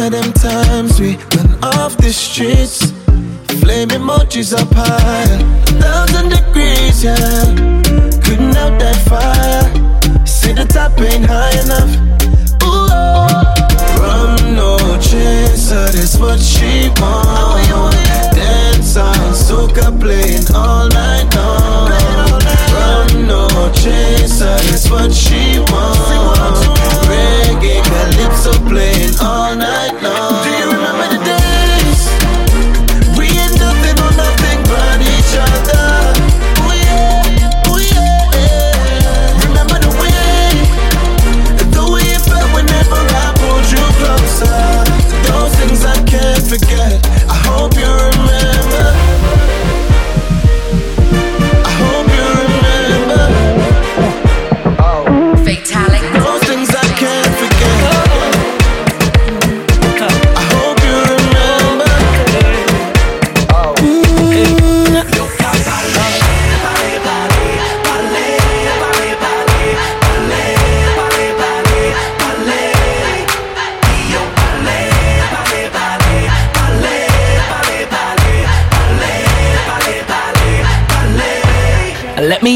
one of them times we went off the streets. Flame emojis up high, thousand degrees, yeah. Couldn't out that fire. See the top ain't high enough. Ooh, oh. run no chaser, that's what she wants. Dance on, soca playing all night long. Run no chaser, that's what she wants.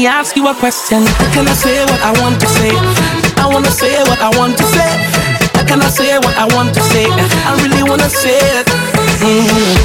ask you a question. Can I say what I want to say? I wanna say what I want to say. Can I say what I want to say? I really wanna say it. Mm-hmm.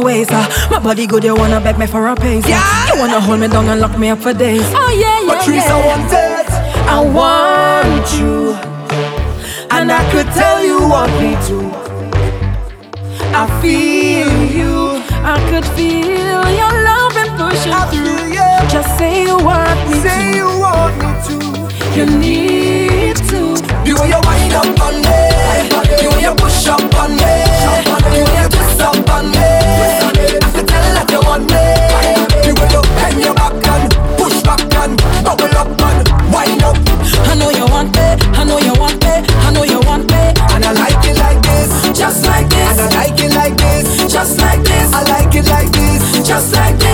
waist. Uh. Ah, my body good, you wanna beg me for a pace. Uh. Ah, yeah. You wanna hold me down and lock me up for days. Oh yeah, yeah. Patrice, yeah. I want it. I want you. And I could tell you what we do. I feel you. I could feel your love and push I through. Just say you want me say to. you want me to. You need to. The you wind up on me, the way you push up on me, the way you twist up on me man man The bend your back and push back and bubble up man, wind up. I know you want me, I know you want me, I know you want me. And I like it like this, just like this. I like it like this, just like this. I like it like this, just like this.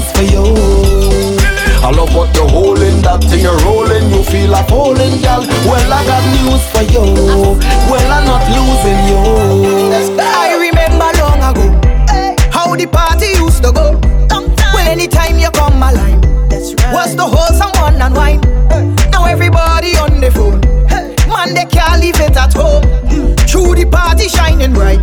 tools for you. I love what you're holding, that thing you're rolling, you feel like holding, girl. Well, I got news for you. Well, I'm not losing you. I remember long ago how the party used to go. Well, anytime you come my line, right. was the whole someone and wine. Now everybody on the phone, man, they can't leave it at home. Through the party shining bright.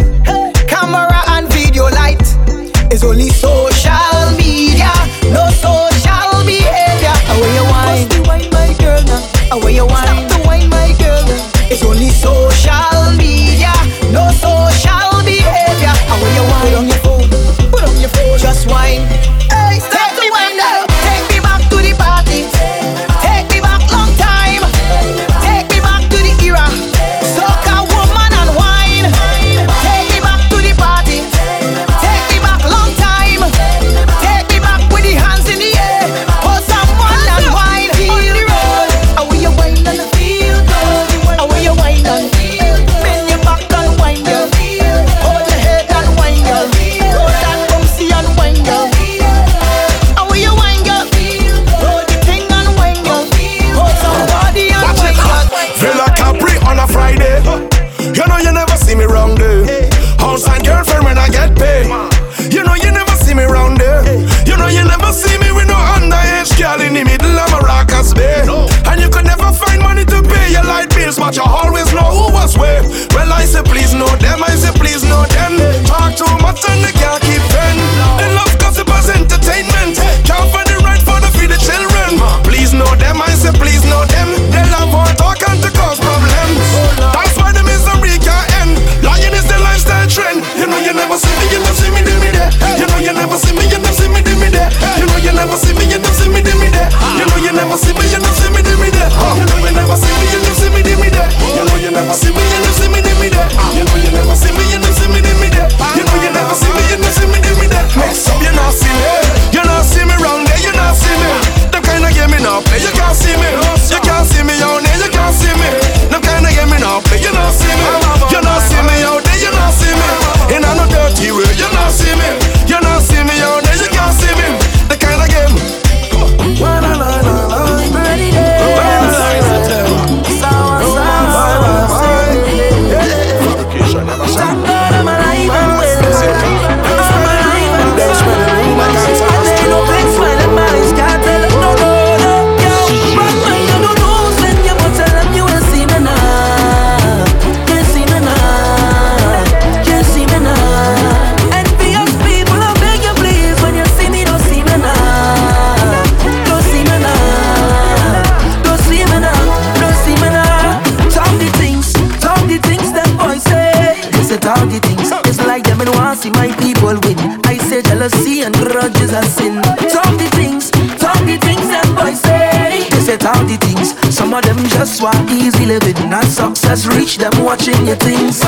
watching your things.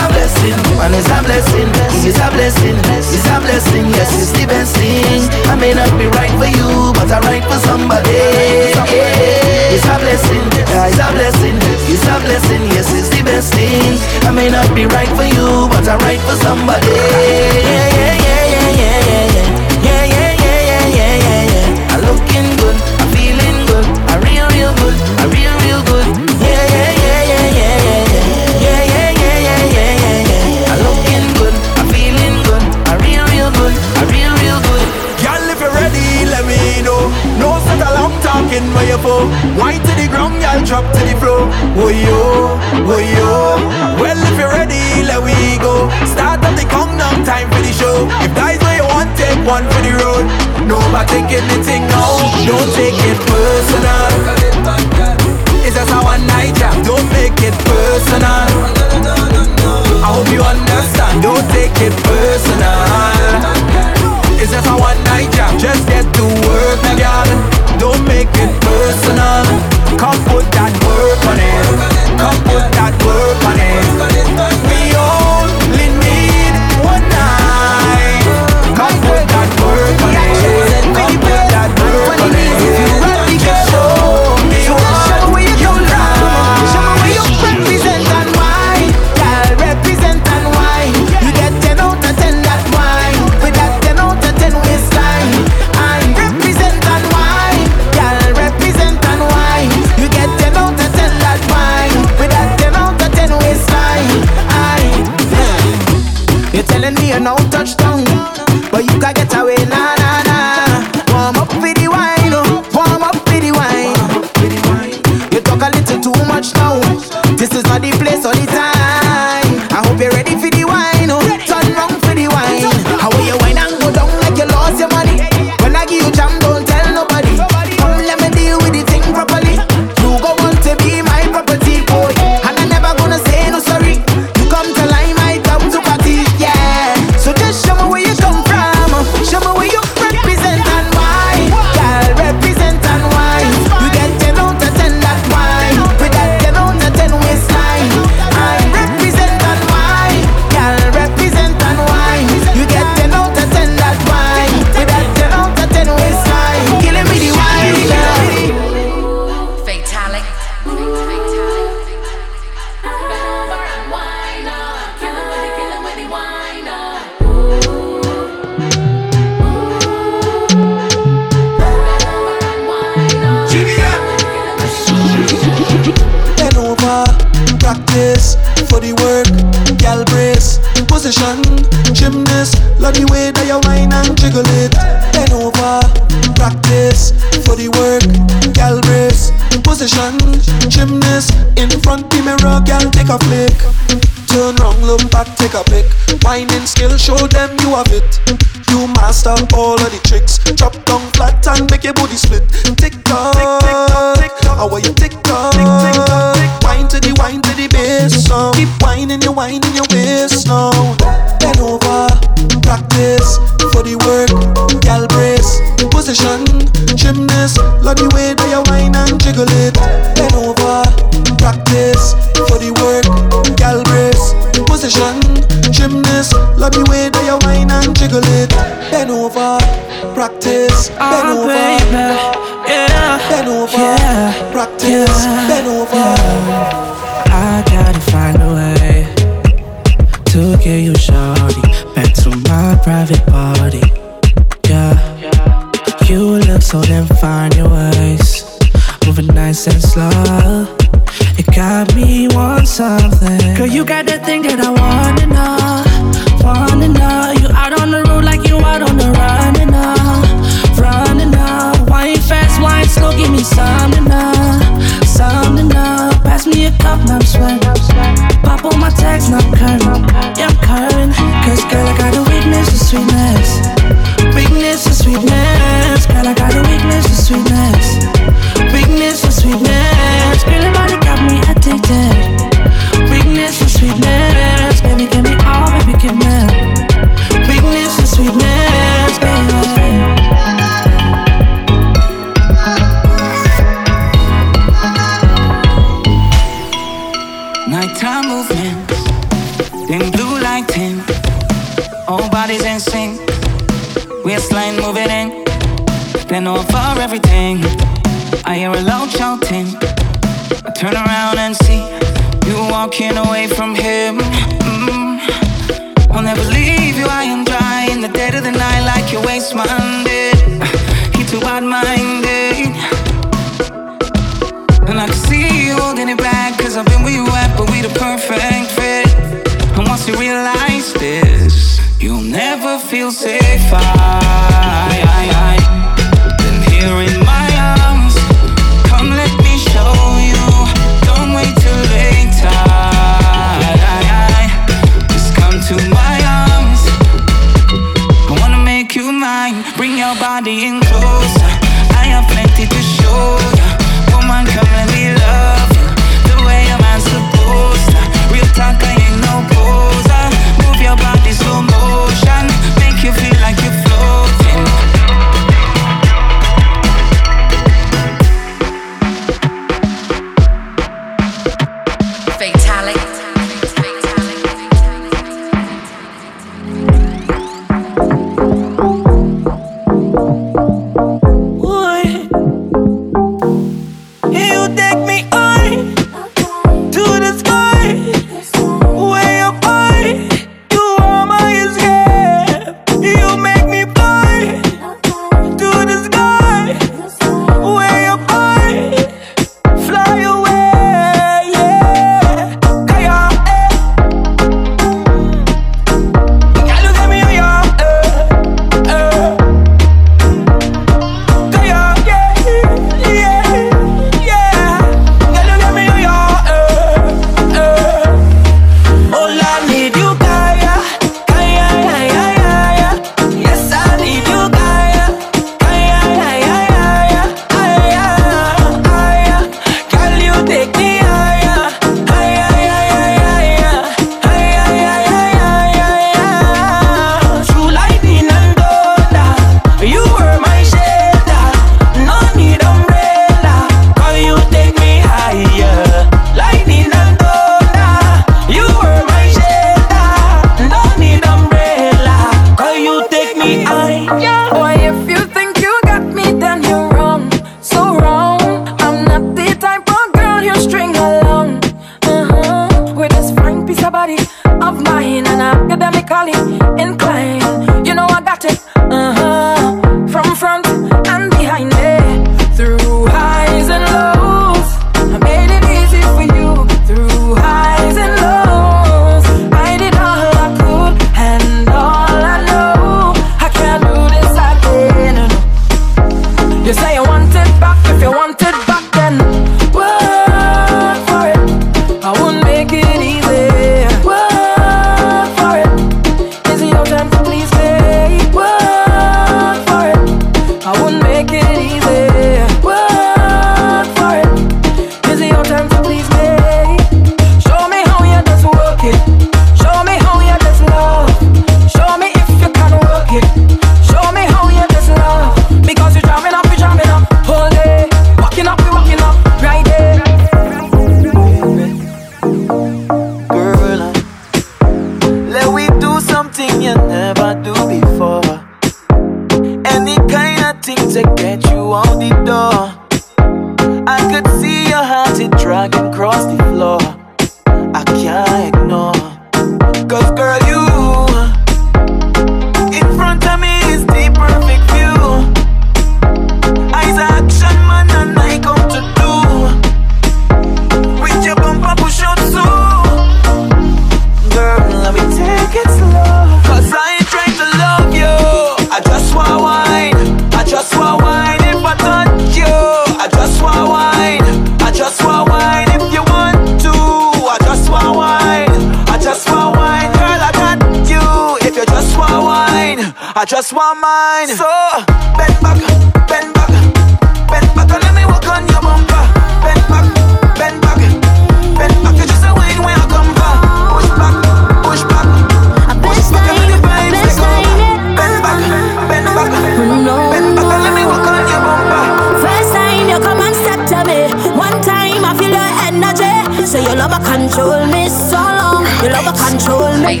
a control me so long. Your love a control me.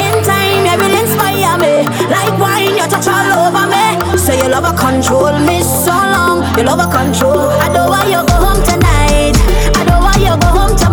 In time, you will inspire me. Like wine, you touch all over me. So your love a control me so long. Your love a control. I don't want you go home tonight. I don't want you go home tonight.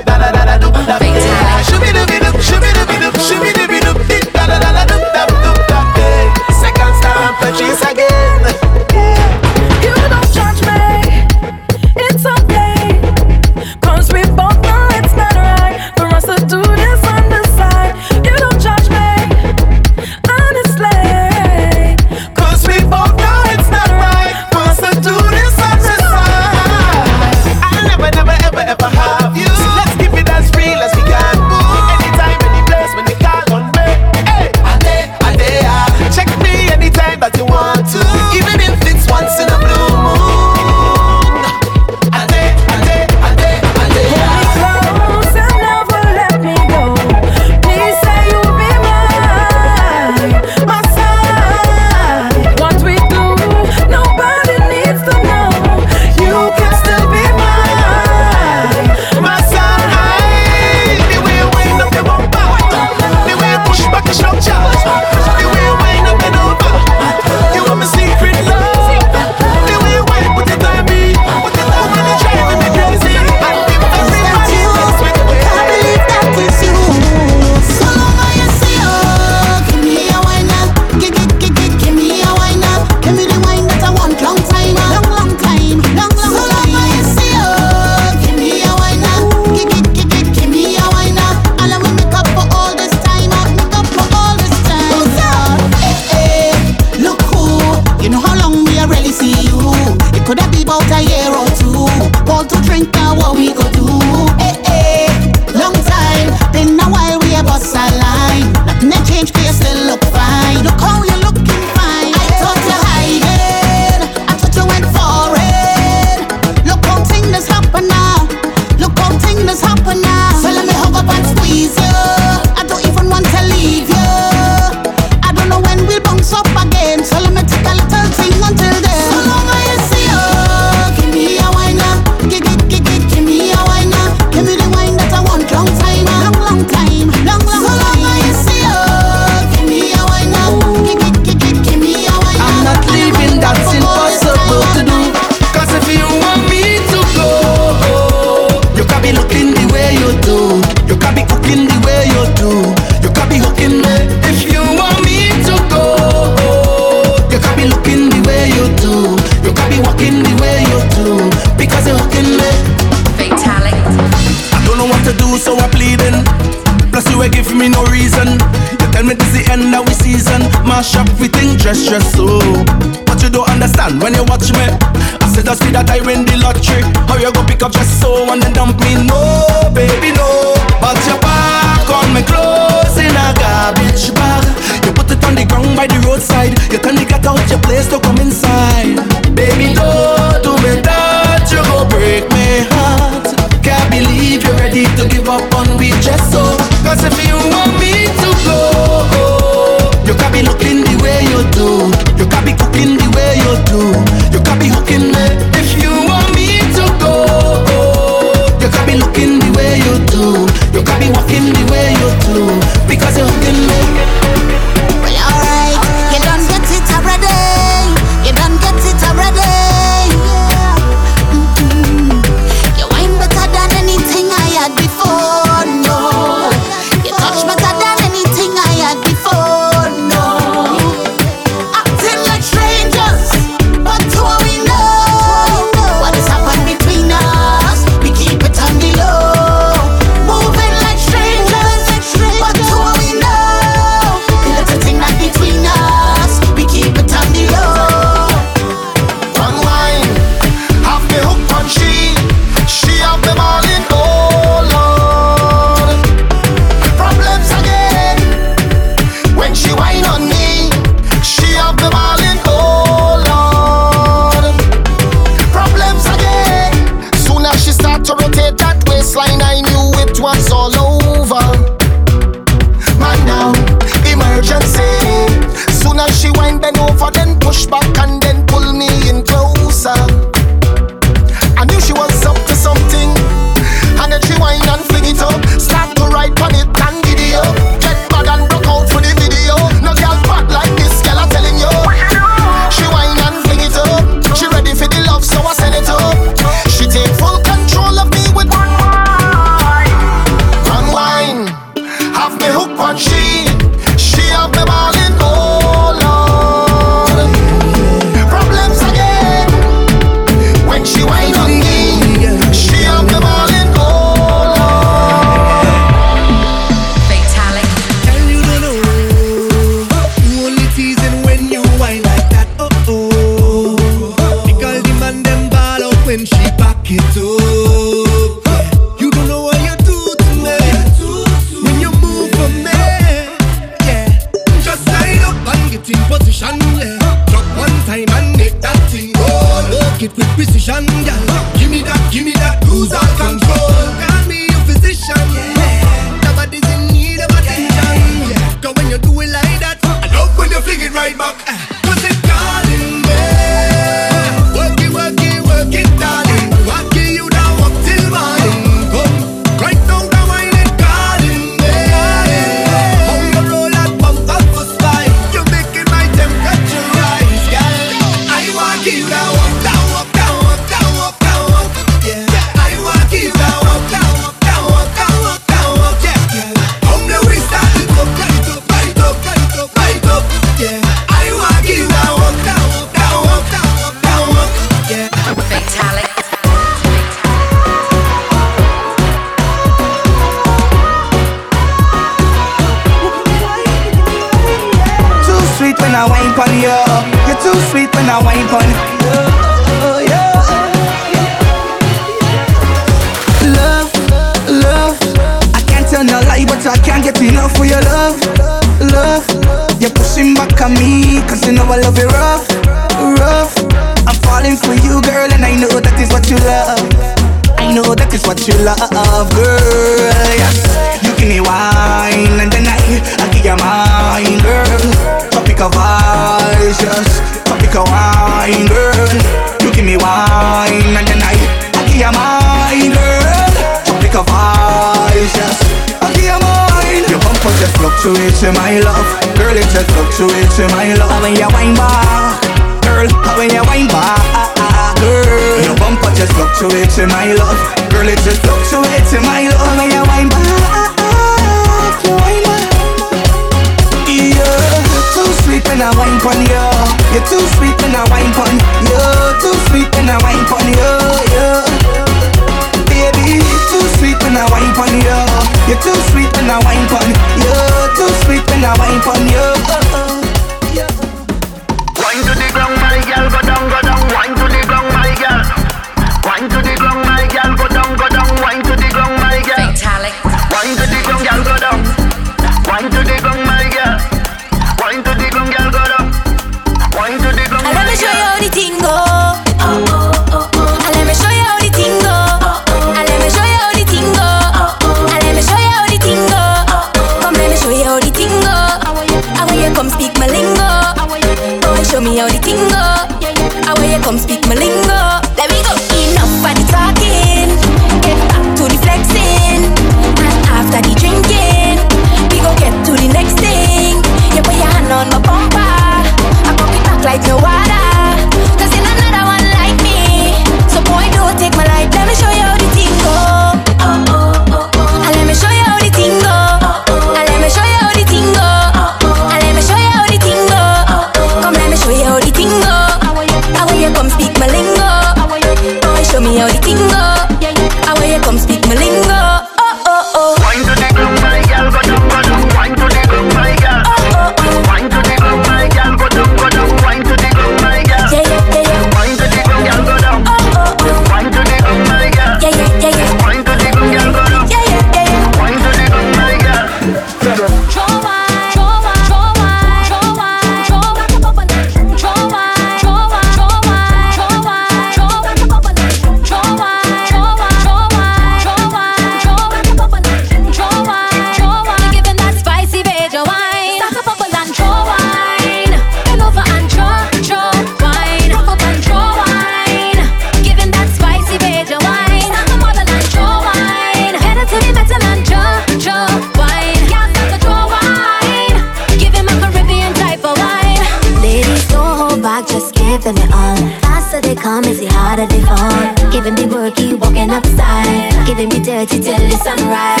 dirty till the sunrise.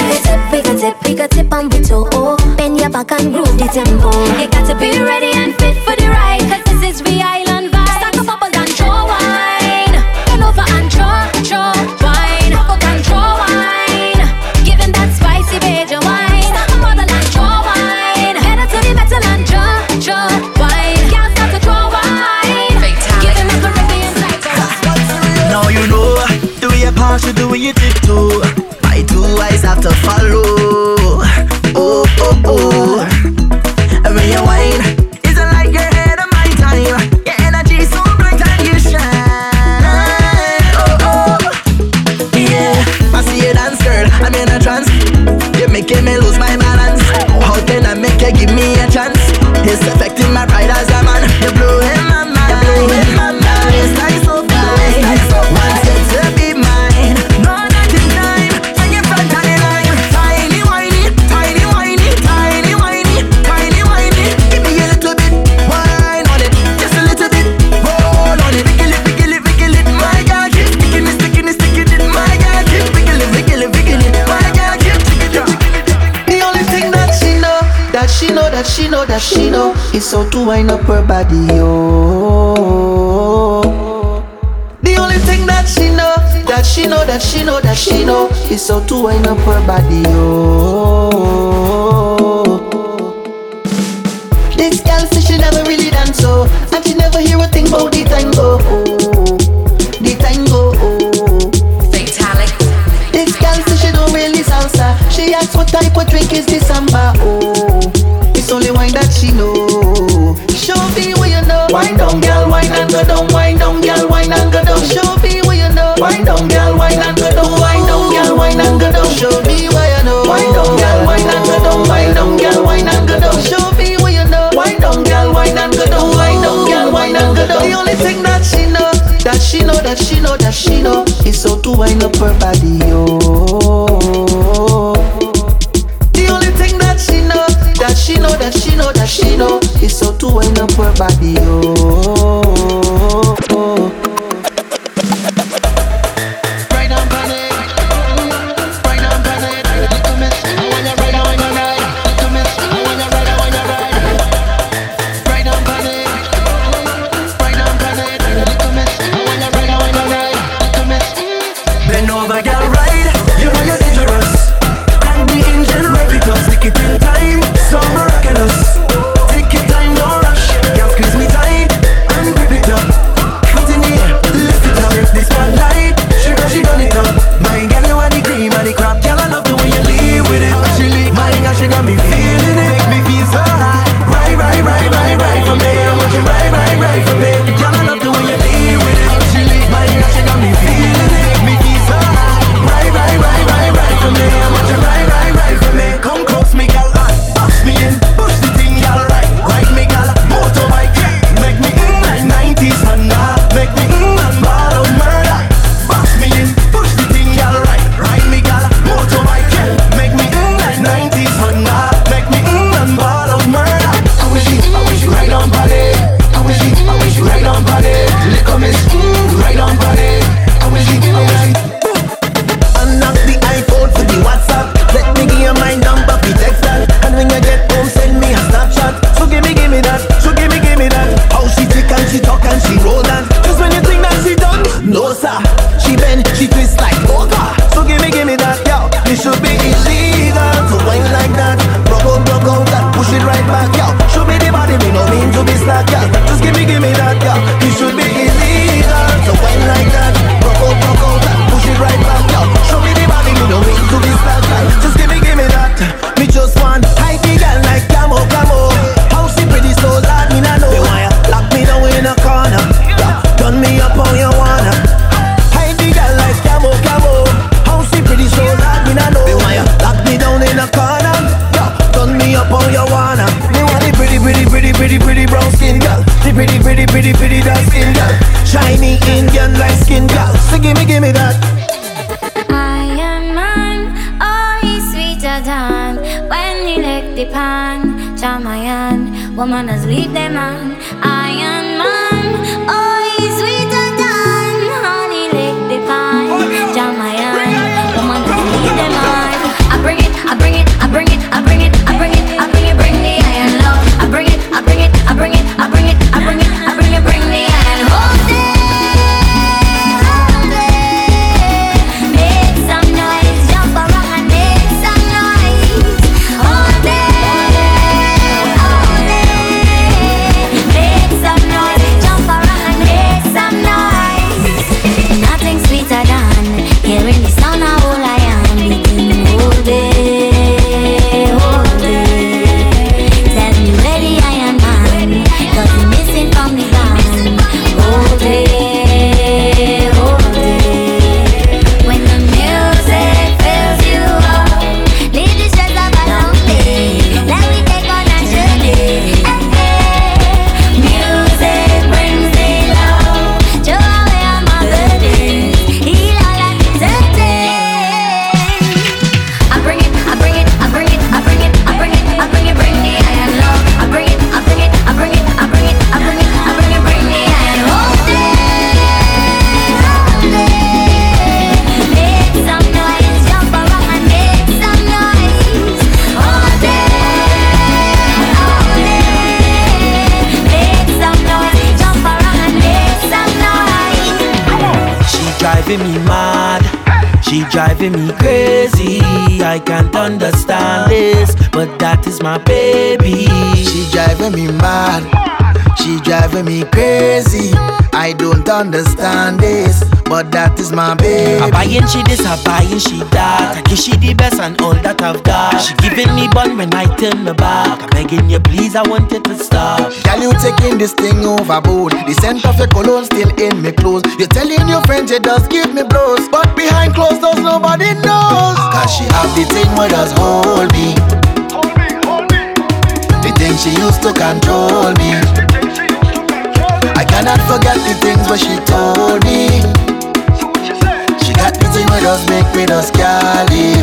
Pick a tip, pick a tip, pick a tip and we toe. Bend your back and groove the tempo. You got to be ready and body, oh. The only thing that she know, that she know, that she know, that she know, is how to wind up her body, oh. turn my back. Begging you, please, I want you to stop. Girl, you taking this thing overboard. The scent of your cologne still in me clothes. You're telling your friends you just give me blows, but behind closed doors nobody knows. Cause she have the thing where does hold me. Hold me, hold me, hold me. The thing she used to control me. I cannot forget the things where she told me. So she got the thing where does make me just girlie.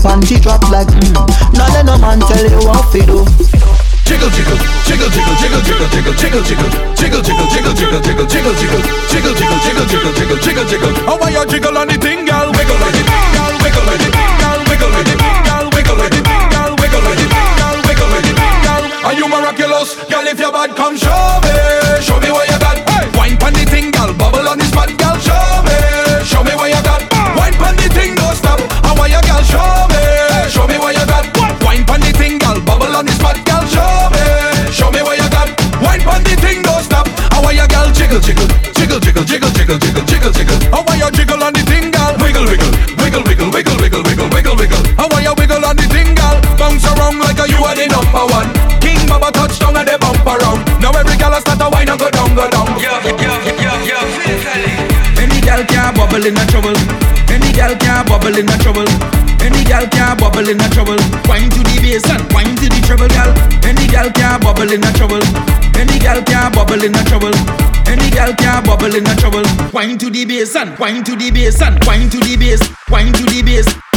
panty drop like mm. Now let no man tell you what to do Jiggle jiggle, jiggle jiggle, jiggle jiggle, jiggle jiggle, jiggle jiggle, jiggle jiggle, jiggle jiggle, jiggle jiggle, jiggle jiggle, jiggle jiggle, jiggle jiggle, jiggle. jiggle, are you jiggle on the thing, jiggle Wiggle on the thing, girl. Wiggle on the thing, girl. Wiggle on the thing, girl. Wiggle on the thing, girl. Wiggle on the thing, girl. Wiggle on the thing, girl. Are you miraculous, girl? If you're bad, come show me. the number one. King Baba touch down and they bump around. Now every gal a start a wine and go down, go down. Yo, yo, yo, yo. Any gal can bubble in a trouble. Any gal can bubble in a trouble. Any gal can bubble in a trouble. Wine to the bass and wine to the treble, gal. Any gal can bubble in a trouble. Any gal can bubble in a trouble. Any gal can bubble in a trouble. Wine to the bass and wine to the bass and wine to the bass, wine to the bass.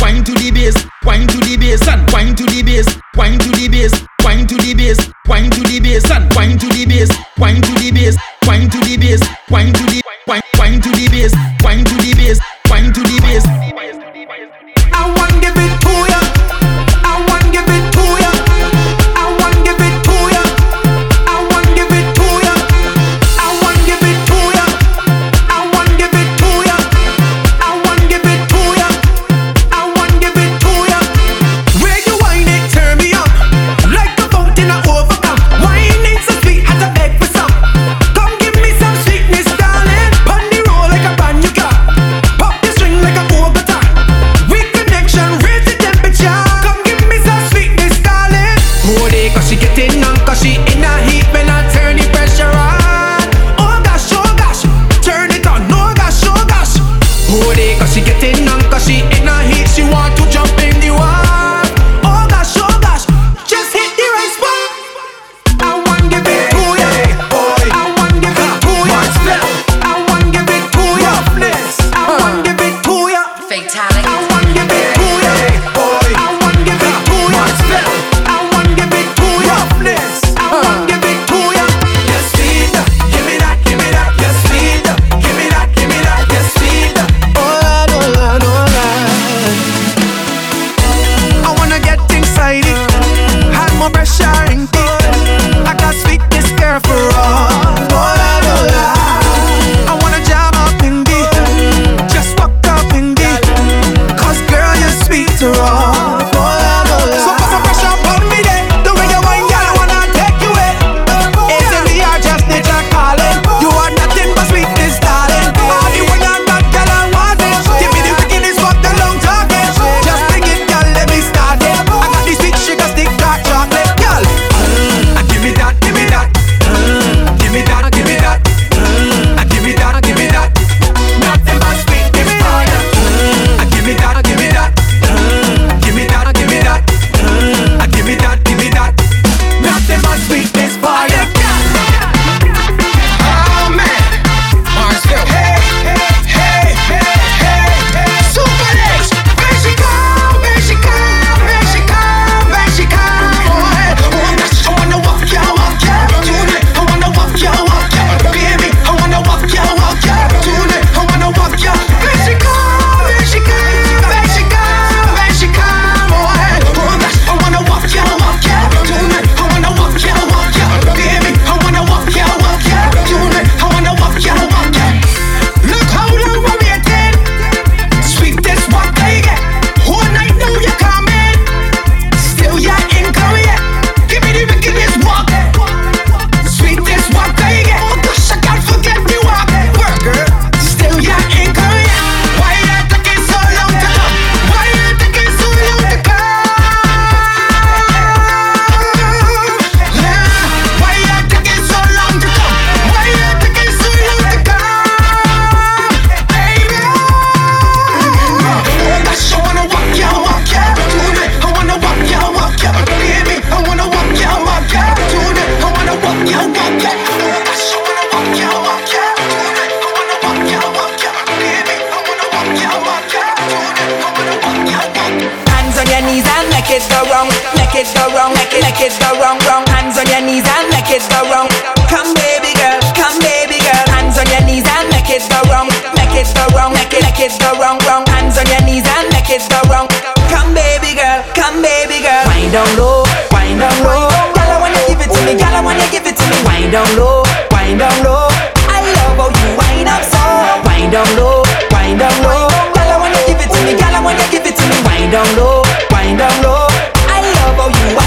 down low, wind down low. Girl, I wanna give it to me, girl, I wanna give it to me. Wind down low, wind down low. I love how you wind up so. Wind down low, wind down low. Girl, I wanna give it to me, girl, I wanna give it to me. Wind down low, wind down low. I love how you.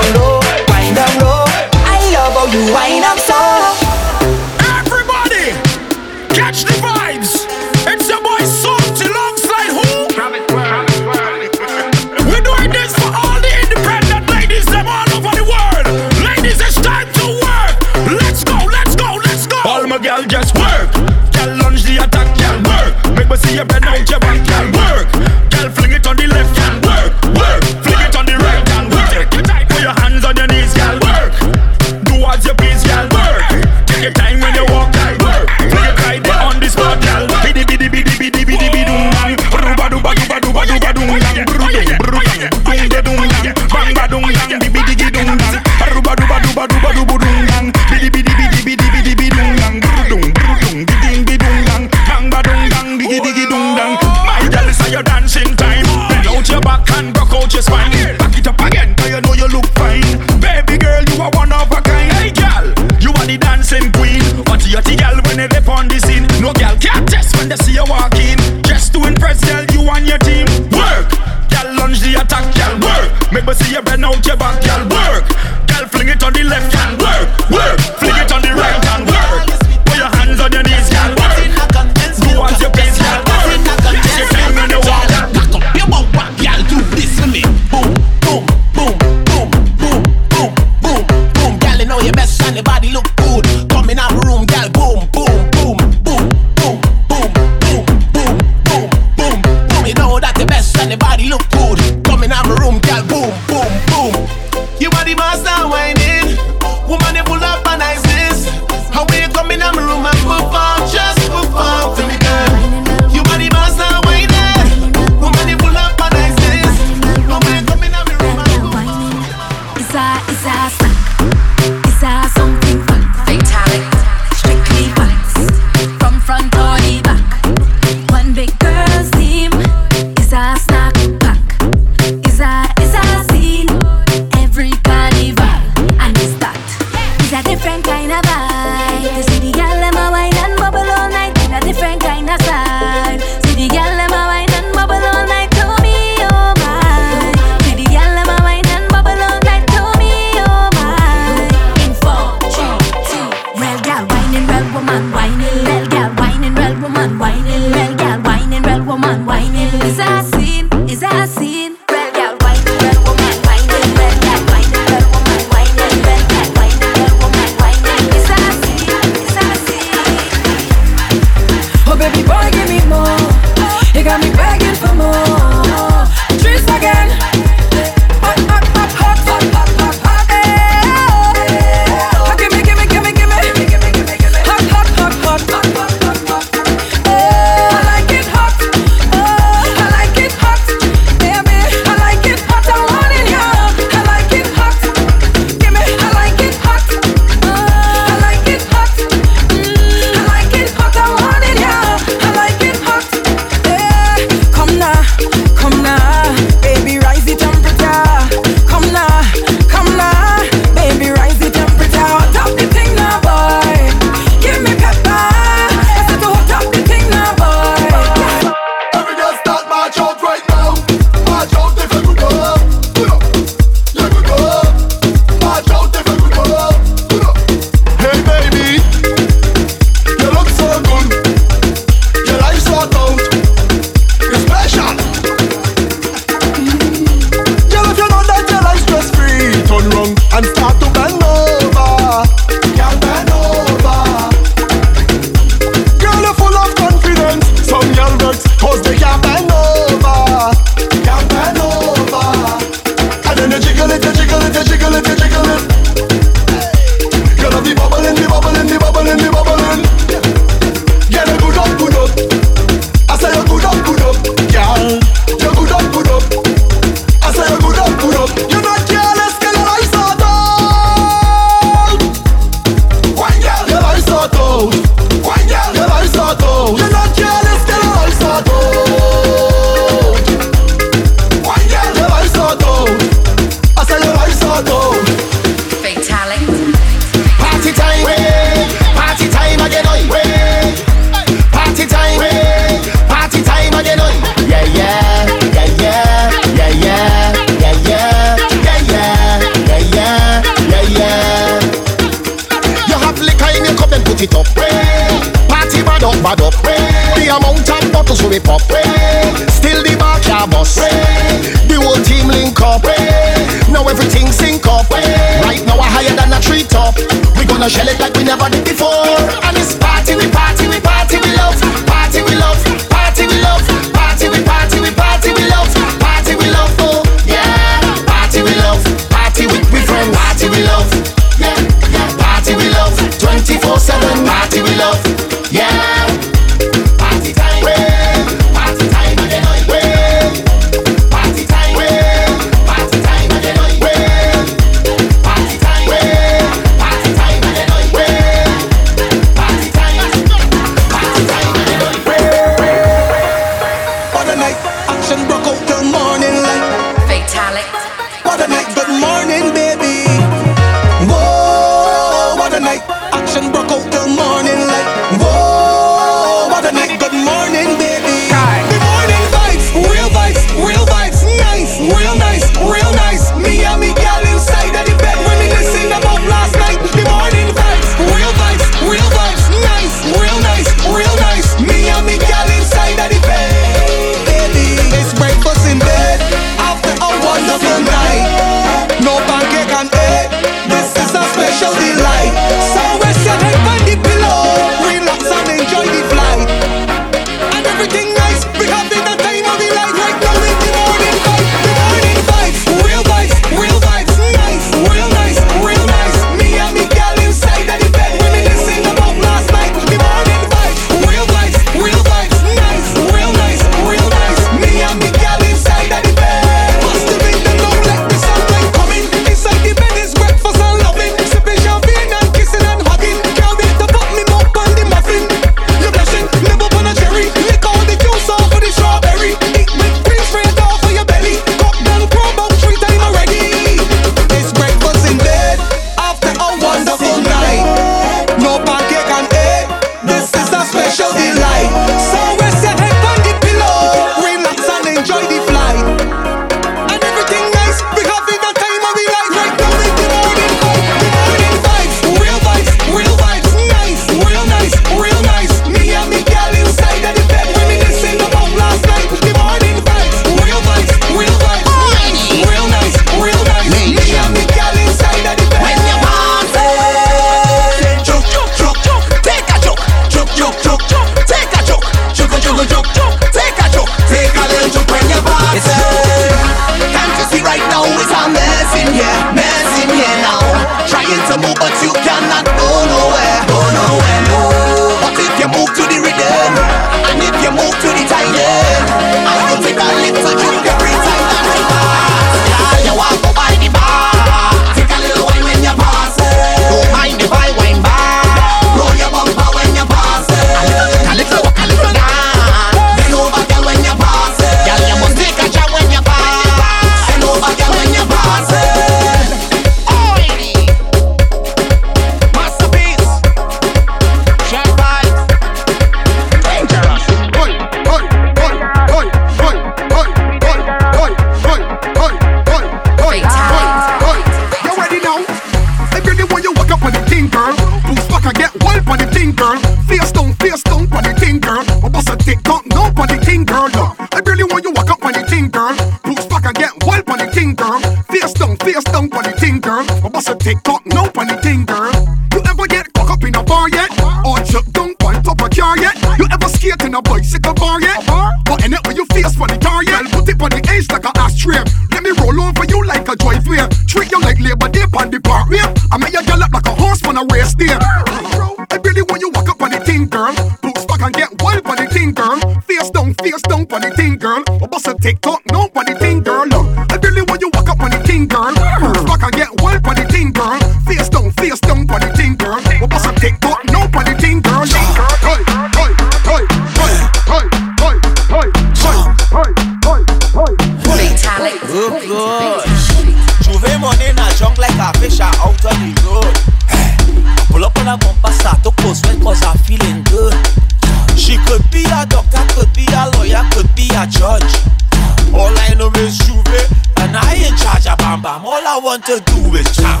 All I want to do is jam,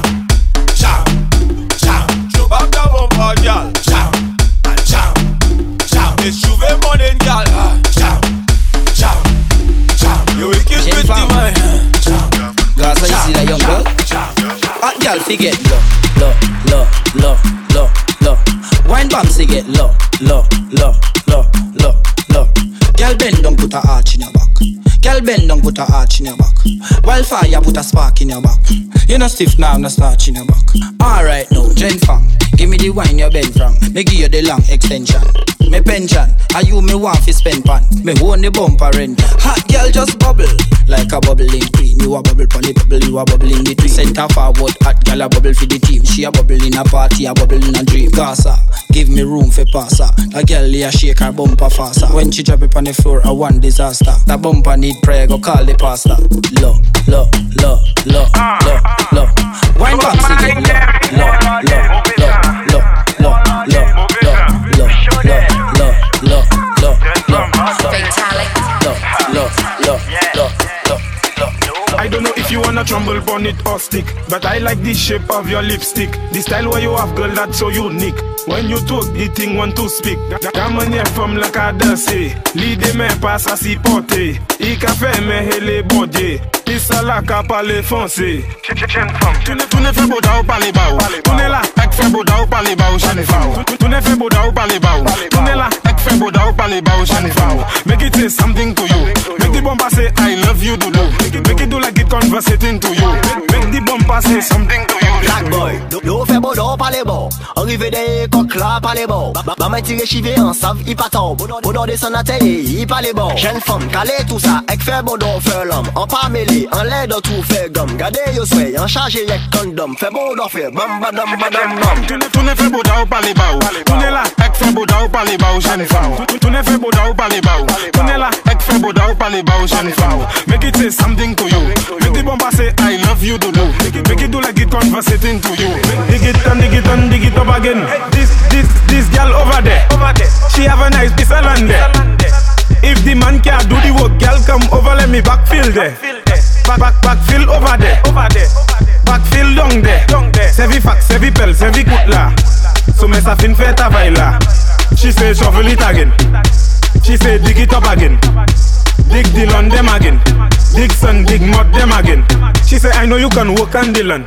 jam, jam. Jump up the bumper, girl. Jam, jam, jam. It's J'ouvert morning, girl. Jam, jam, jam. You wicked with the mind. Jam, Gaza, you see that young girl? Hot girl, forget low, low, low, low, low. Wine bomb, say get low, put a arch in your back. Wildfire, put a spark in your back. You no stiff now, no starch in your back. Alright now, Jen fam, give me the wine you bend from. Me give you the long extension. Me pension, are you me want fi spend pan? Me own the bumper rent. Hot girl just bubble like a bubbling queen. You a bubble pon the bubble, you a bubble in between. Center forward, hot girl a bubble for the team. She a bubble in a party, a bubble in a dream. Gaza, give me room for pass her. The girl a shake her bumper faster. When she drop it on the floor, a one disaster. The bumper need prayer, go call the pastor. Low, low, low, low, low, low. Wine box again. Low, low, low, low, low, low, low, low, low, low, low, low, low, low, low, low, low, low, low. I don't know if you wanna tremble on it or stick, but I like the shape of your lipstick. The style where you have, girl, that's so unique. When you talk, the thing want to speak. Ta manière femme la ka danser, l'idée me passe à s'y porter. I ka fait me hele body, i sa la ka parler français. Tu ne, tu ne fais beau da ou parler bas ou. Tu ne la, ek fais beau da ou parler bas ou, ai fa ou. Tu- Tu ne fais beau da ou parler bas ou. Tu ne la, ek fais beau da ou parler bas ou, ai fa ou. Make it say something to you. Make the bumper say I love you, do do. Make it do like make it converse it into you. Make the bumper say something to you. Black boy, lo fe bodo pa le bo. Arrive de kok la pa le bo. Ba mwen tire chive an sav i pa taw Bodo de san ate i pa le bo. Jen fom kale tout sa ek fe bodo fe lom An pa mele, an le do tou fe gom Gade yo sway, an chaje yek kondom Fe bodo fe bam badam badam bam Toune fe boda ou pa le ba ou. Toune la ek fe boda ou pa le ba ou jen faw Toune fe boda ou pa le ba ou. Toune la ek fe boda ou pa le ba ou jen faw Make it say something to you. Make the bumper say I love you, do do. Make it do like it conversating to you. Dig it and dig it and dig it up again. This, this, this girl over there. over there. She have a nice piece of land there. If the man can't do the work, girl come over, let me backfill there. Back, back, backfill over there. Over there. Backfill down there. Sevi fax, sevi pel, sevi kout la. So me sa fin fait travail là. She say shovel it again. She say dig it up again. Dig the land them again. Dig sun, dig mud them again. She say I know you can work on the land.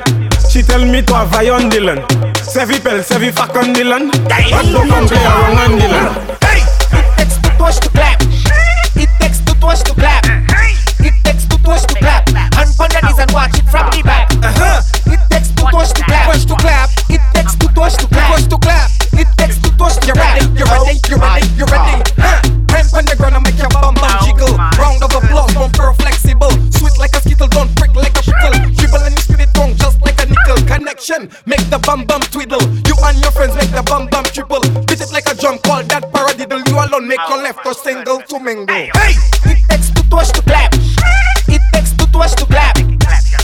She tell me to have on the land. Sevi pel, sevi fac on the land. But don't come play around on the land. Hey! It takes two touch to clap. It takes two touch to clap. It takes two touch to clap. Hand on the knees and watch it from the back. Uh-huh. It takes two touch to clap. Touch to clap. It takes two touch to clap. Touch to clap. It takes two touch to clap. You ready? You ready? You ready? Huh? Hand on the ground nickel. Connection, make the bum bum twiddle. You and your friends make the bum bum triple. Beat it like a drum, call that paradiddle. You alone make your left or single to mingle. Hey! It takes two touch to clap. It takes two touch to clap.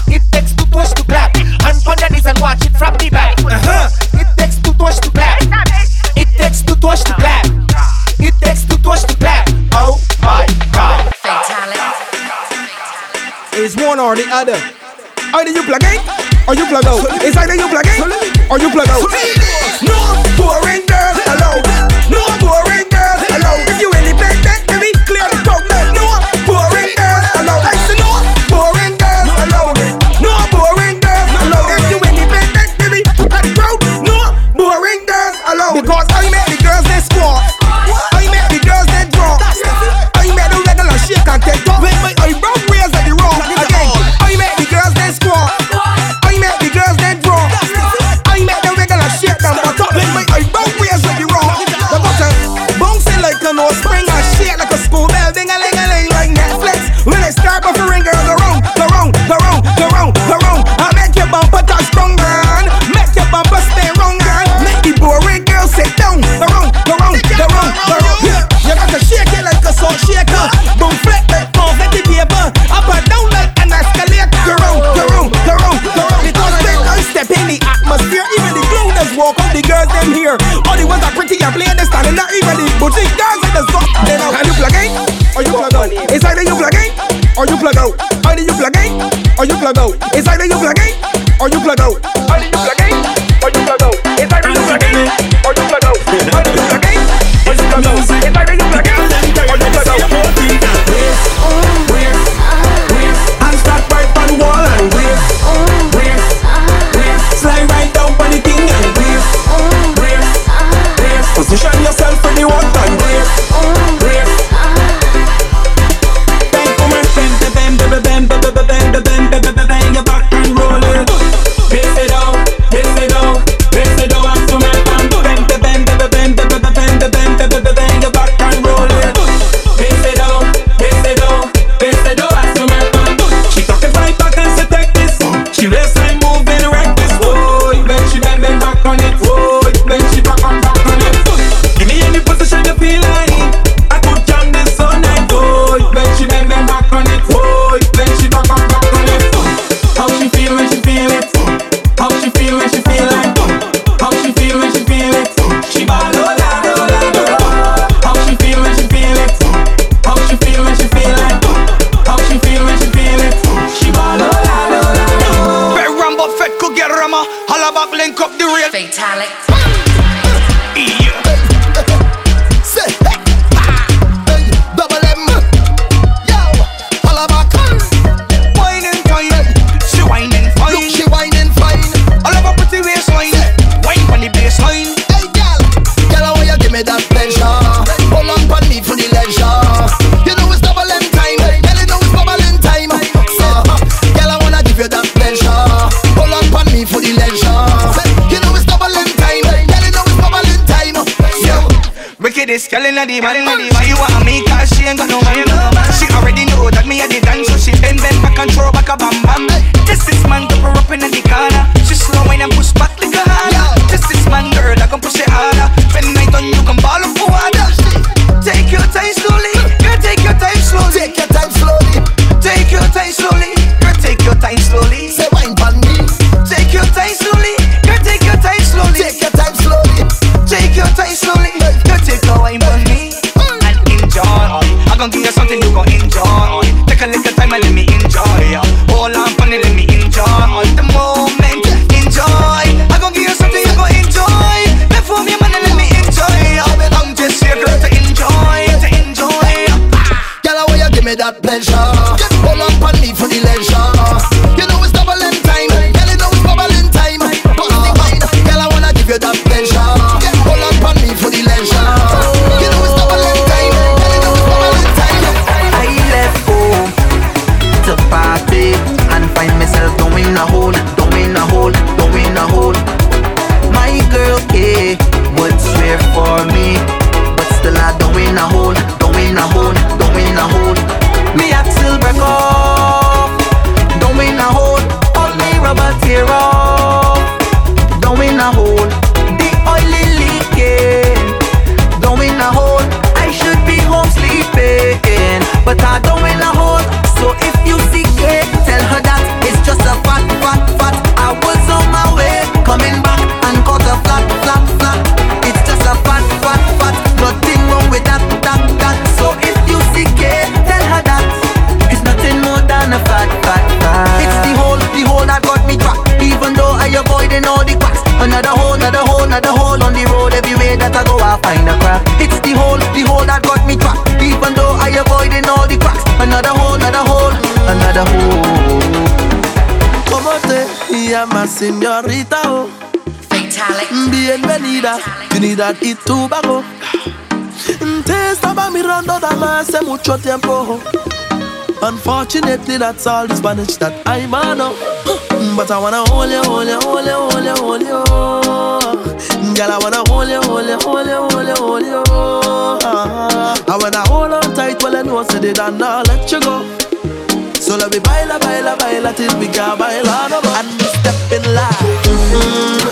It takes two touch to clap. Hand on the knees and watch it from the back. Uh-huh. It takes two touch to clap. It takes two touch to clap. It takes two touch to clap. Oh my god. It's one or the other. Either you plug in or you plug out. It's either you plug in or you plug out. No boring girl allowed. No boring girl allowed. If you that, joy. Hold on, funny, let me enjoy the moment. Enjoy. I gon' give you something you gon' enjoy. Before me, man, let me enjoy. I'm just here, girl, to enjoy, to enjoy. Ah. You give me that pleasure. Señorita, oh. Fatality. Bienvenida, Trinidad y Tobago. Te estaba mirando dama hace mucho tiempo. Unfortunately, that's all the Spanish that I know. But I wanna hold you, hold you, hold you, hold you, hold you. Girl, I wanna hold you, hold you, hold you, hold you, hold you. I wanna hold on tight, well I know I said it and I'll let you go. Solo we baila, baila, baila till we can't no more. And we step in line. Mm-hmm.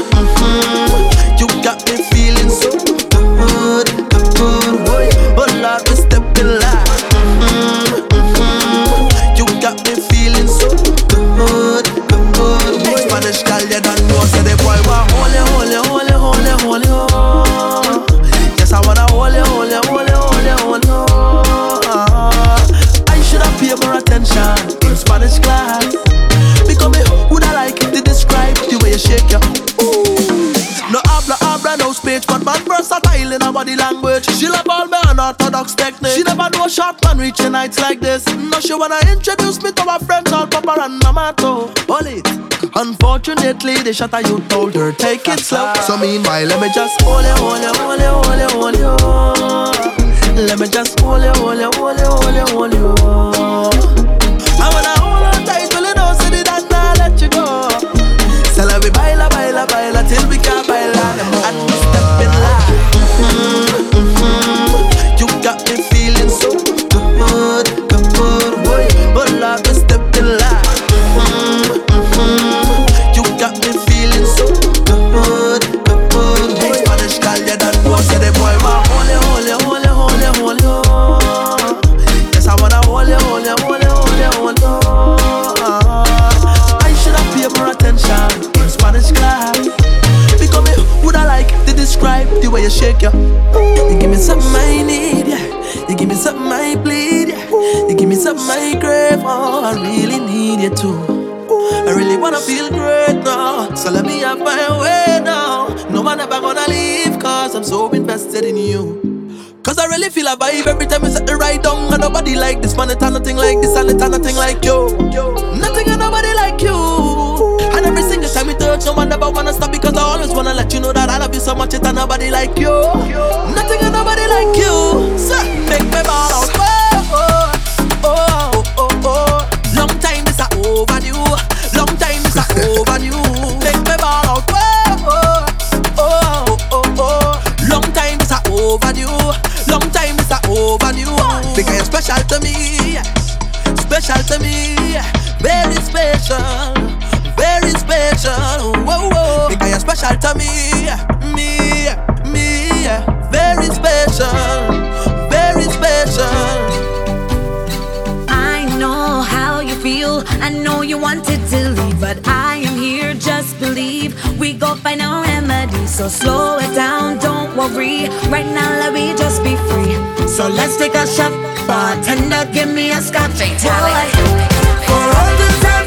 wanna introduce me to our friends all Papa and Mama Bullet. Unfortunately, the shot I you told her take it slow. So meanwhile, let me just hold you, hold you, hold you, hold you, hold you. Let me just hold you, hold you, hold you, hold you, hold you. too. I really wanna feel great now, so let me have my way now. No man ever gonna leave, cause I'm so invested in you. Cause I really feel a vibe every time you set the right down. And nobody like this man, it's nothing like this, and it's nothing like you. Nothing and nobody like you. And every single time we touch, no man never wanna stop because I always wanna let you know that I love you so much, it's nobody like you. Nothing and nobody like you. So make me ball out. Oh, oh, oh, oh, oh. Long time a overdue. Long time is a overdue. Make me ball out. Whoa, oh, oh, oh, oh. Long time is a overdue. Long time is a overdue. Because you're special to me, special to me, very special, very special. Whoa, whoa. Because you're special to me. you wanted to leave, but I am here, just believe. We go find our remedy, so slow it down, don't worry. Right now, let me just be free. So let's take a shot, bartender, give me a scotch. Italian. For all the time.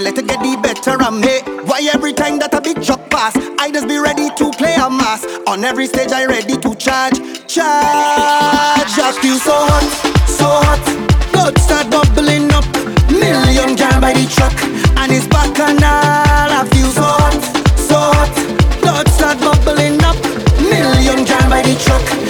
Let to get the better of me. Why every time that a big truck pass, I just be ready to play a mass. On every stage I ready to charge, charge. I feel so hot, so hot. Blood start bubbling up. Million jam by the truck, and it's back and all. I feel so hot, so hot. Blood start bubbling up. Million jam by the truck.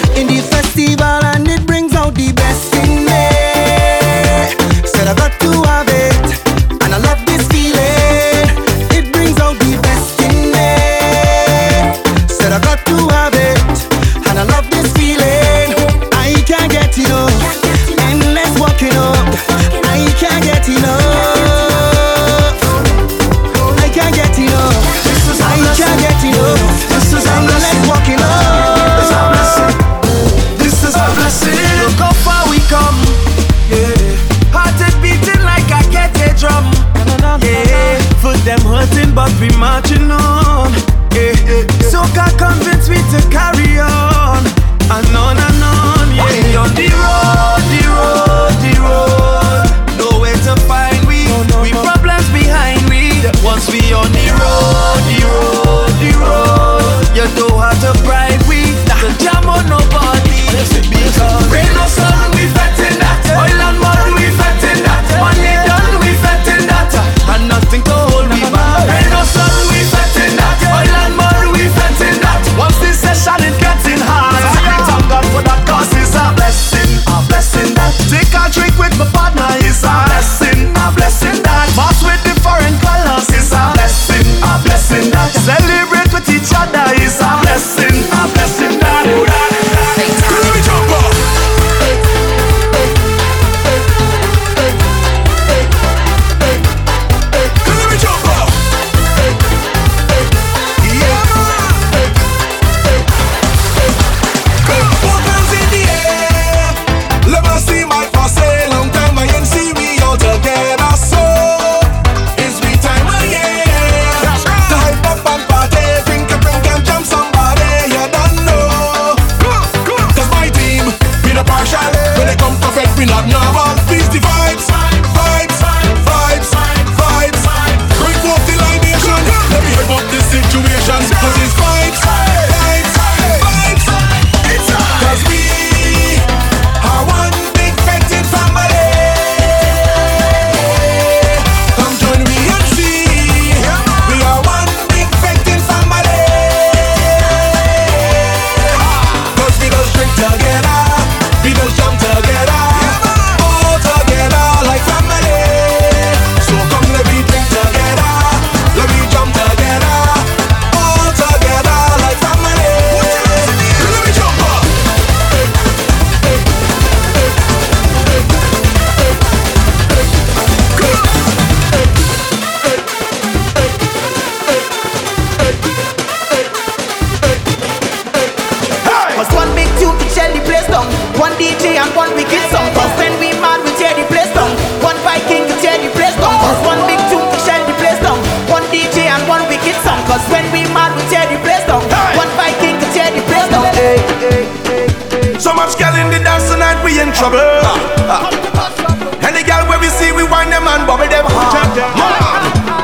tear the place down. Hey. One Viking can tear the place down. Hey, hey, hey, so much girl in the dance tonight, we in trouble. Uh, uh. And the girl where we see, we wind them and bubble them hard.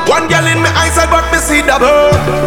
One girl in my eyes, I got me see double.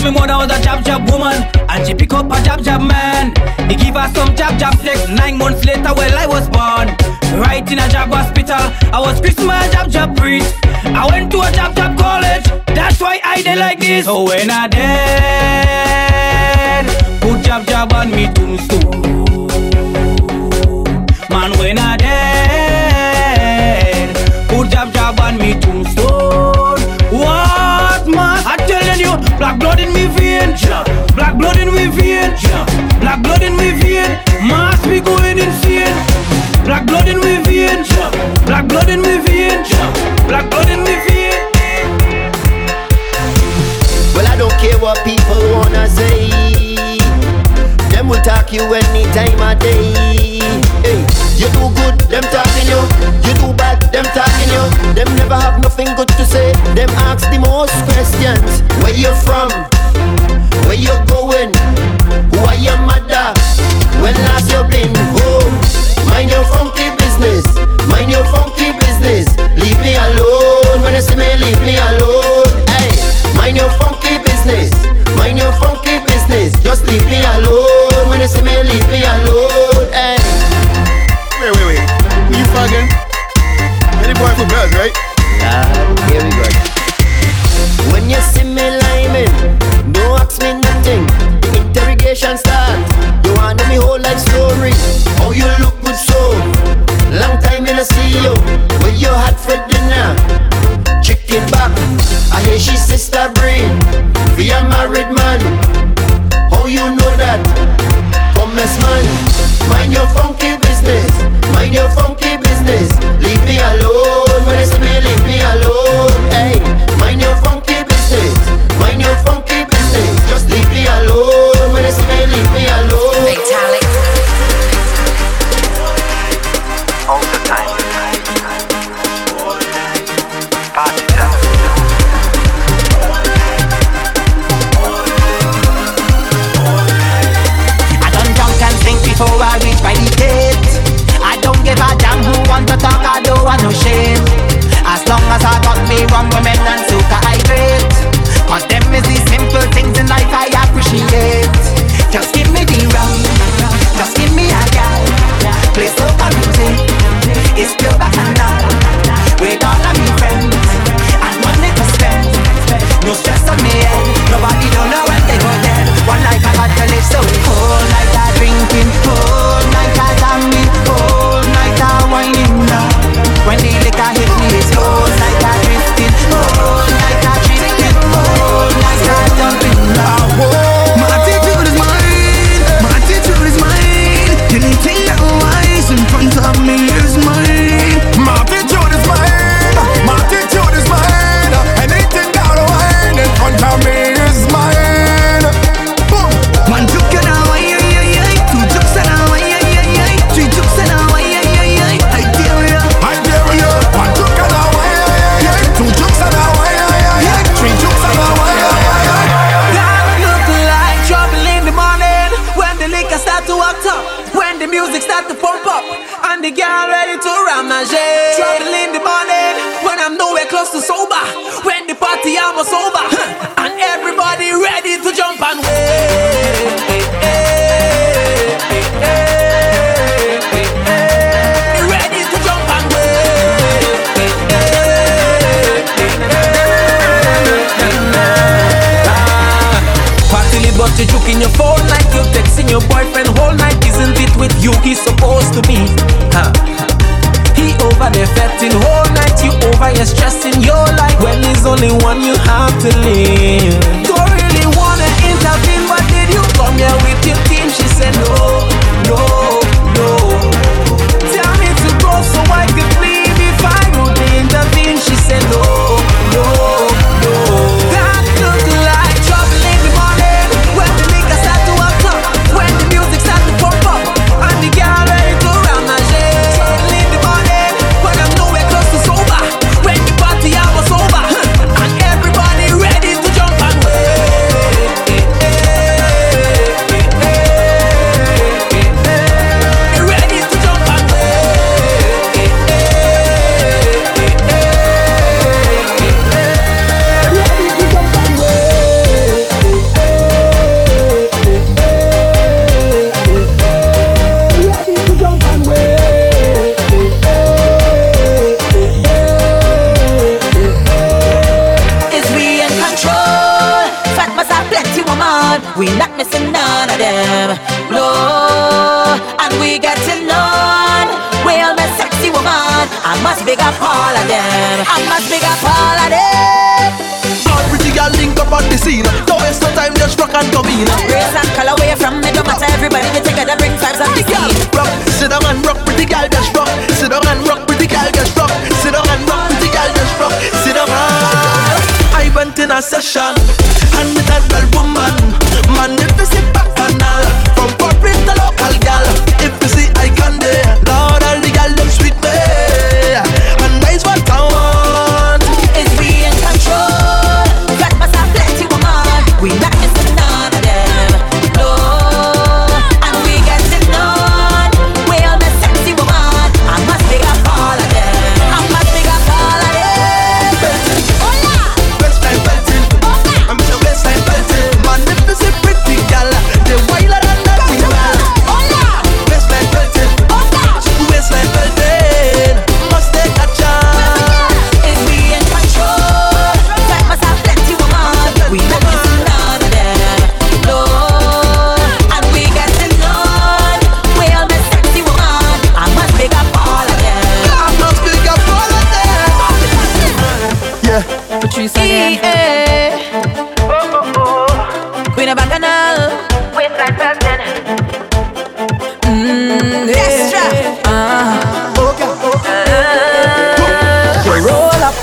Cause me mother was a jab jab woman, and she pick up a jab jab man. He give her some jab jab sex. Nine months later, well I was born. Right in a jab hospital, I was Christmas jab jab priest. I went to a jab jab college. That's why I did like this. So when I dead, put jab jab on me tombstone. Black blood in me vein, black blood in me vein, black blood in me vein. Mass be going insane. Black blood in me vein, black blood in me vein, black blood in me vein. Well, I don't care what people wanna say. Them will talk you any time of day. Hey, you do good, them talking you. You do bad, them talking you. Them never have nothing good to say. Them ask the most questions. Where you from? Where you going? Who are your mother? When last you been home? Mind your funky business. Mind your funky business. Leave me alone. When you see me, leave me alone. Hey, mind your funky business. Mind your funky business. Just leave me alone. When you see me, leave me alone. Any boy right? Yeah, here we go. When you see me liming, don't ask me nothing. Interrogation start. You wanna me whole life story. How you look good so. Long time in I see you. Where you had for dinner? Chicken back. I hear she sister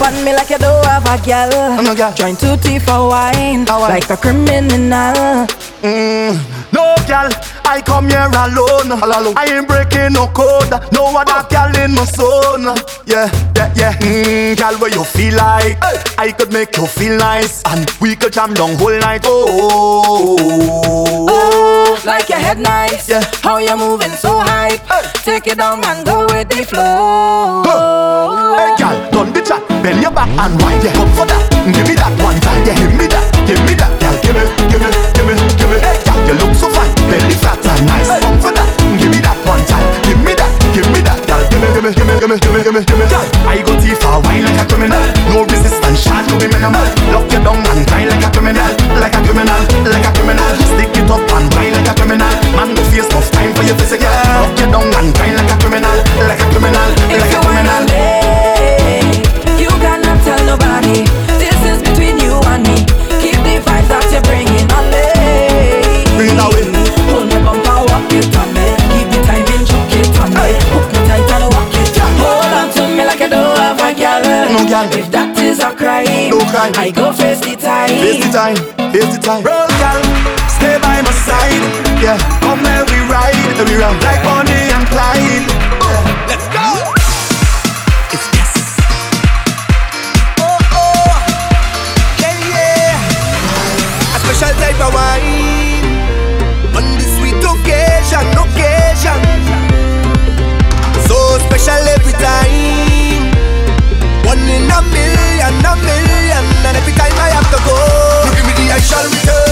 on me like you don't have a gal. No gal. Join two teeth for wine, like a criminal. Mm, I come here alone. I ain't breaking no code. No other gal in my zone. Yeah, yeah, yeah. Mm, gal, where you feel like I could make you feel nice, and we could jam down whole night. Oh, Oh, like your head nice. Yeah. How you moving so high? Take it down and go with the flow. Hey, gal, done the chat. Bend your back and wind. Yeah, come for that. Give me that one time. Yeah, give me that. Give me that, gal. Give me, give me, give me, give me. Hey, you look so fine. Belly fat and nice. Come for that. Give me that one time. Give me that. Give me that, gal. Give me, give me, give me, give me, give me, give me, give me. I go too far, wine like a criminal. No resistance, charge to be minimal. Lock you down and cry like a criminal, like a criminal, like a criminal. Stick it up and cry like a criminal. Man, go face tough time for your physical. Lock you down and cry like a criminal, like a criminal, like a criminal. Crime, I go face the time. Face the time, face the time. Roll, gal, stay by my side. Yeah, come and we ride, let we ride like Bonnie and Clyde. Yeah. Let's go. It's yes. Oh oh, yeah yeah. A special type of wine on this sweet occasion, occasion. So special every time. One in a million, We return.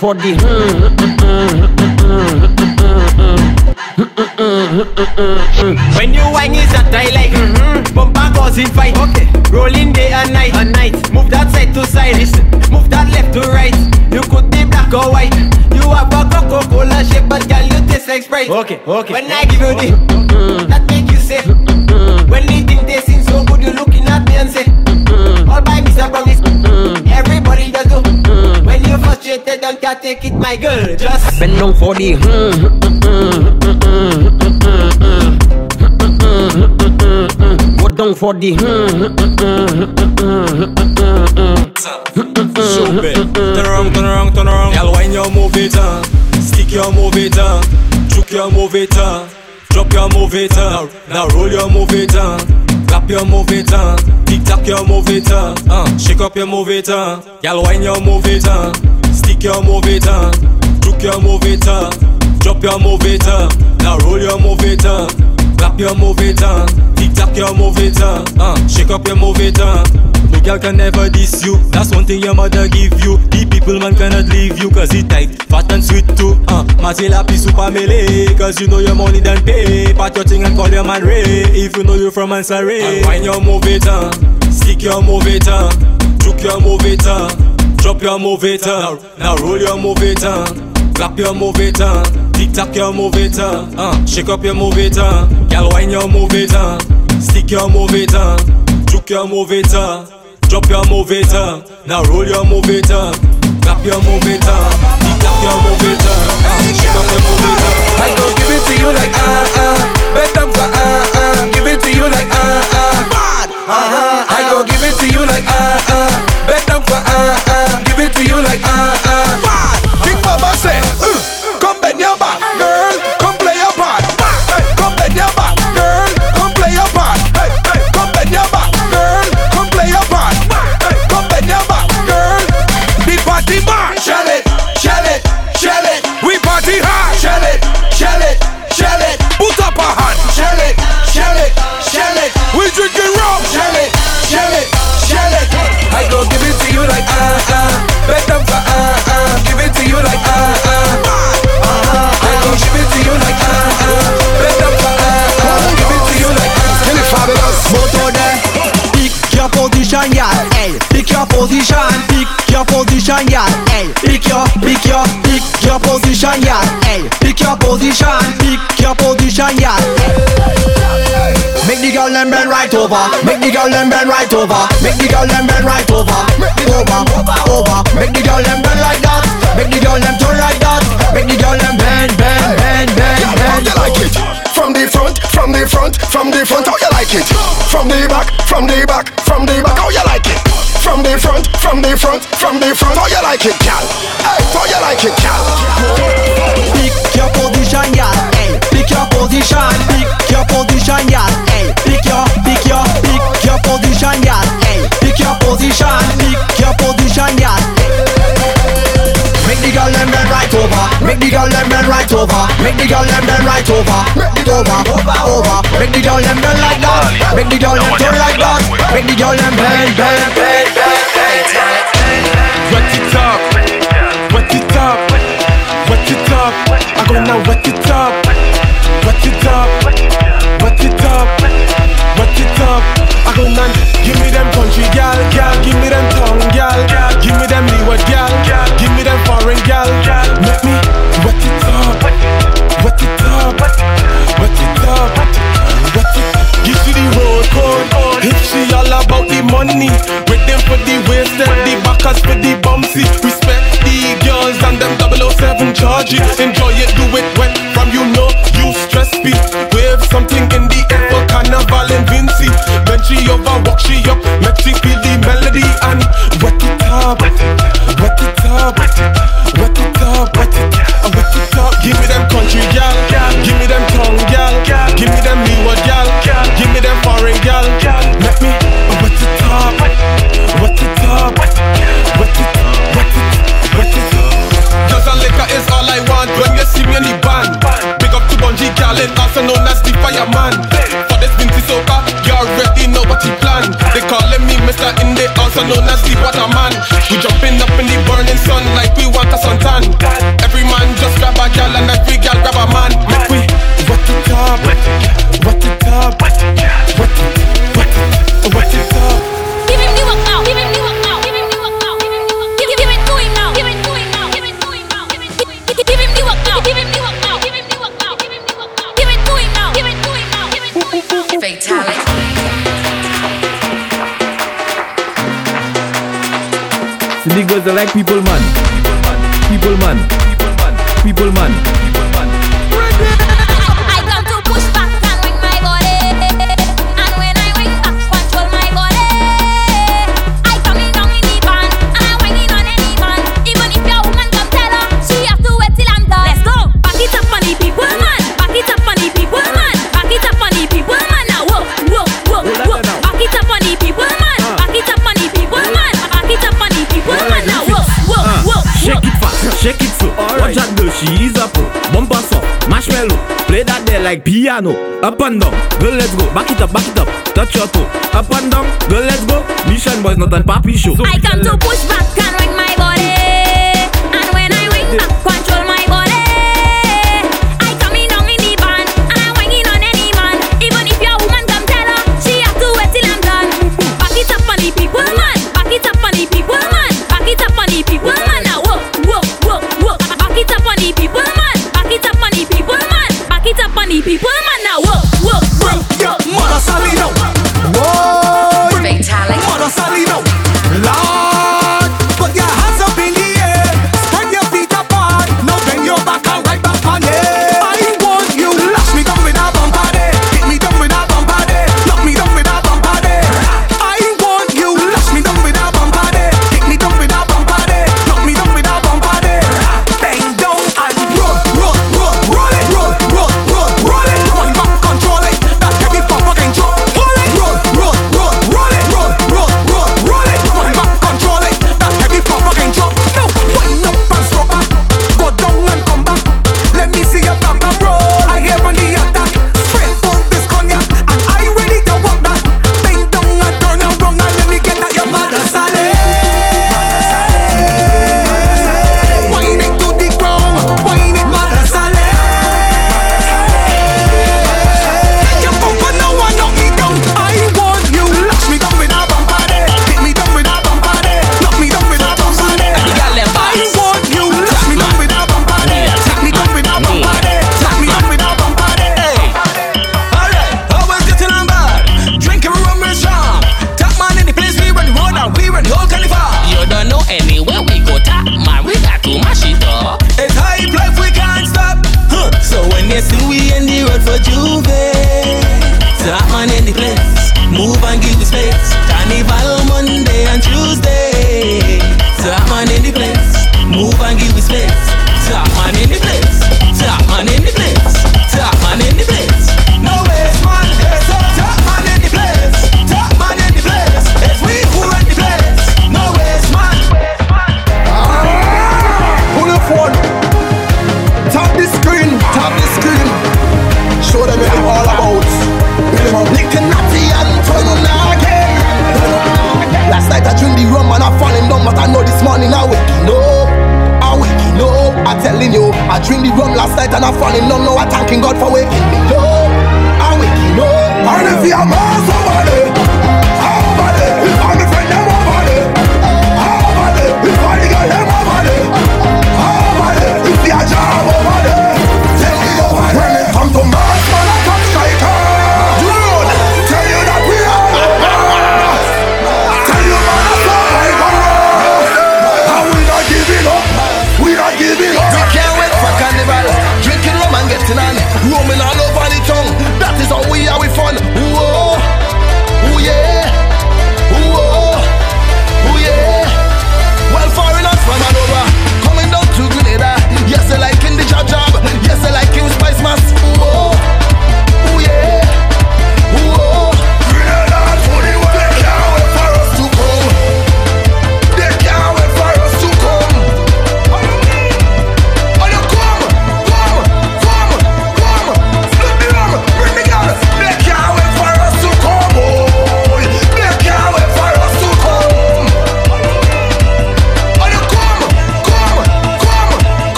For the. When you whine is that I like mm-hmm. Bumper causing fight Okay Rolling day and night and night Move that side to side Listen Move that left to right You could be black or white You have a Coca-Cola shape But girl you taste like Sprite Okay okay When I give you the That make you say When the thing tasting so good You looking at me and say All by Mr. Brownies Everybody just do You're frustrated Don't can't take it my girl Just Bend down for the. Go down for the. Turn around, turn around, turn around. Y'all wine your move it on. Stick your move it on. Juke your move it on. Drop your move it on. Now roll your move it on. Clap your move it on. Tick tock your move it on. Uh, shake up your move it on. Y'all wine your move it on. Stick your move it on. Juke your move it on. Drop your move it on. Now roll your move it on. Clap your move it on. Tick tock your move it on. Uh, shake up your move it on. No girl can never diss you. That's one thing your mother give you. The people man cannot leave you cause it tight, fat and sweet too. Uh, Martin la super melee cause you know your money done pay. Pat your thing and call your man Ray if you know you from Ansari. And wine your move it on, stick your move it on, juke your move it on, drop your move it on. Now roll your move it on, clap your move it on, tick tock your move it on. Uh, shake up your move it on, girl wine your move it on, stick your move it on, juke your move it on. Drop your move it on, now roll your move it on, clap your move it on, tick tock your move it uh, shake up your move it on. I gon' give it to you like ah ah, bet them for ah ah, give it to you like ah ah, bad. Uh-huh. I gon' give it to you like ah ah, bet them for ah ah, give ah ah, position, pick your position, yeah. Hey, pick your, pick your, pick your position, yeah. Hey, pick your position, pick your position, yeah. Make the girl them bend right over, make the girl them bend right over, make the girl them bend right over, over, over. Make the girl them bend like that, make the girl them turn like that, make the girl them bend, bend, bend, bend, bend. you like it? From the front, from the front, from the front, how you like it? From the back, from the back, from the back, how you like it? From the front, from the front, from the front, how you like it, gal? Hey, how you like it, gal? Pick your position, yeah. Hey, pick your position, pick your position, yeah. Hey, pick your, pick your, pick your position, yeah. Hey, pick your position, pick your position, yeah. Make the girl them bend right over, make the girl them bend right over, make the girl them bend right over, over, over, over. Make the girl them bend like that, make the girl them turn like that, make the girl them bend, bend, bend. Wet it up, wet it up, wet it up. I'm gonna wet it up, wet it up, black people. piano. Up and down, girl, let's go. Back it up, back it up. Touch your toe. Up and down, girl, let's go. Mission boys, not a papi show. I come to push back.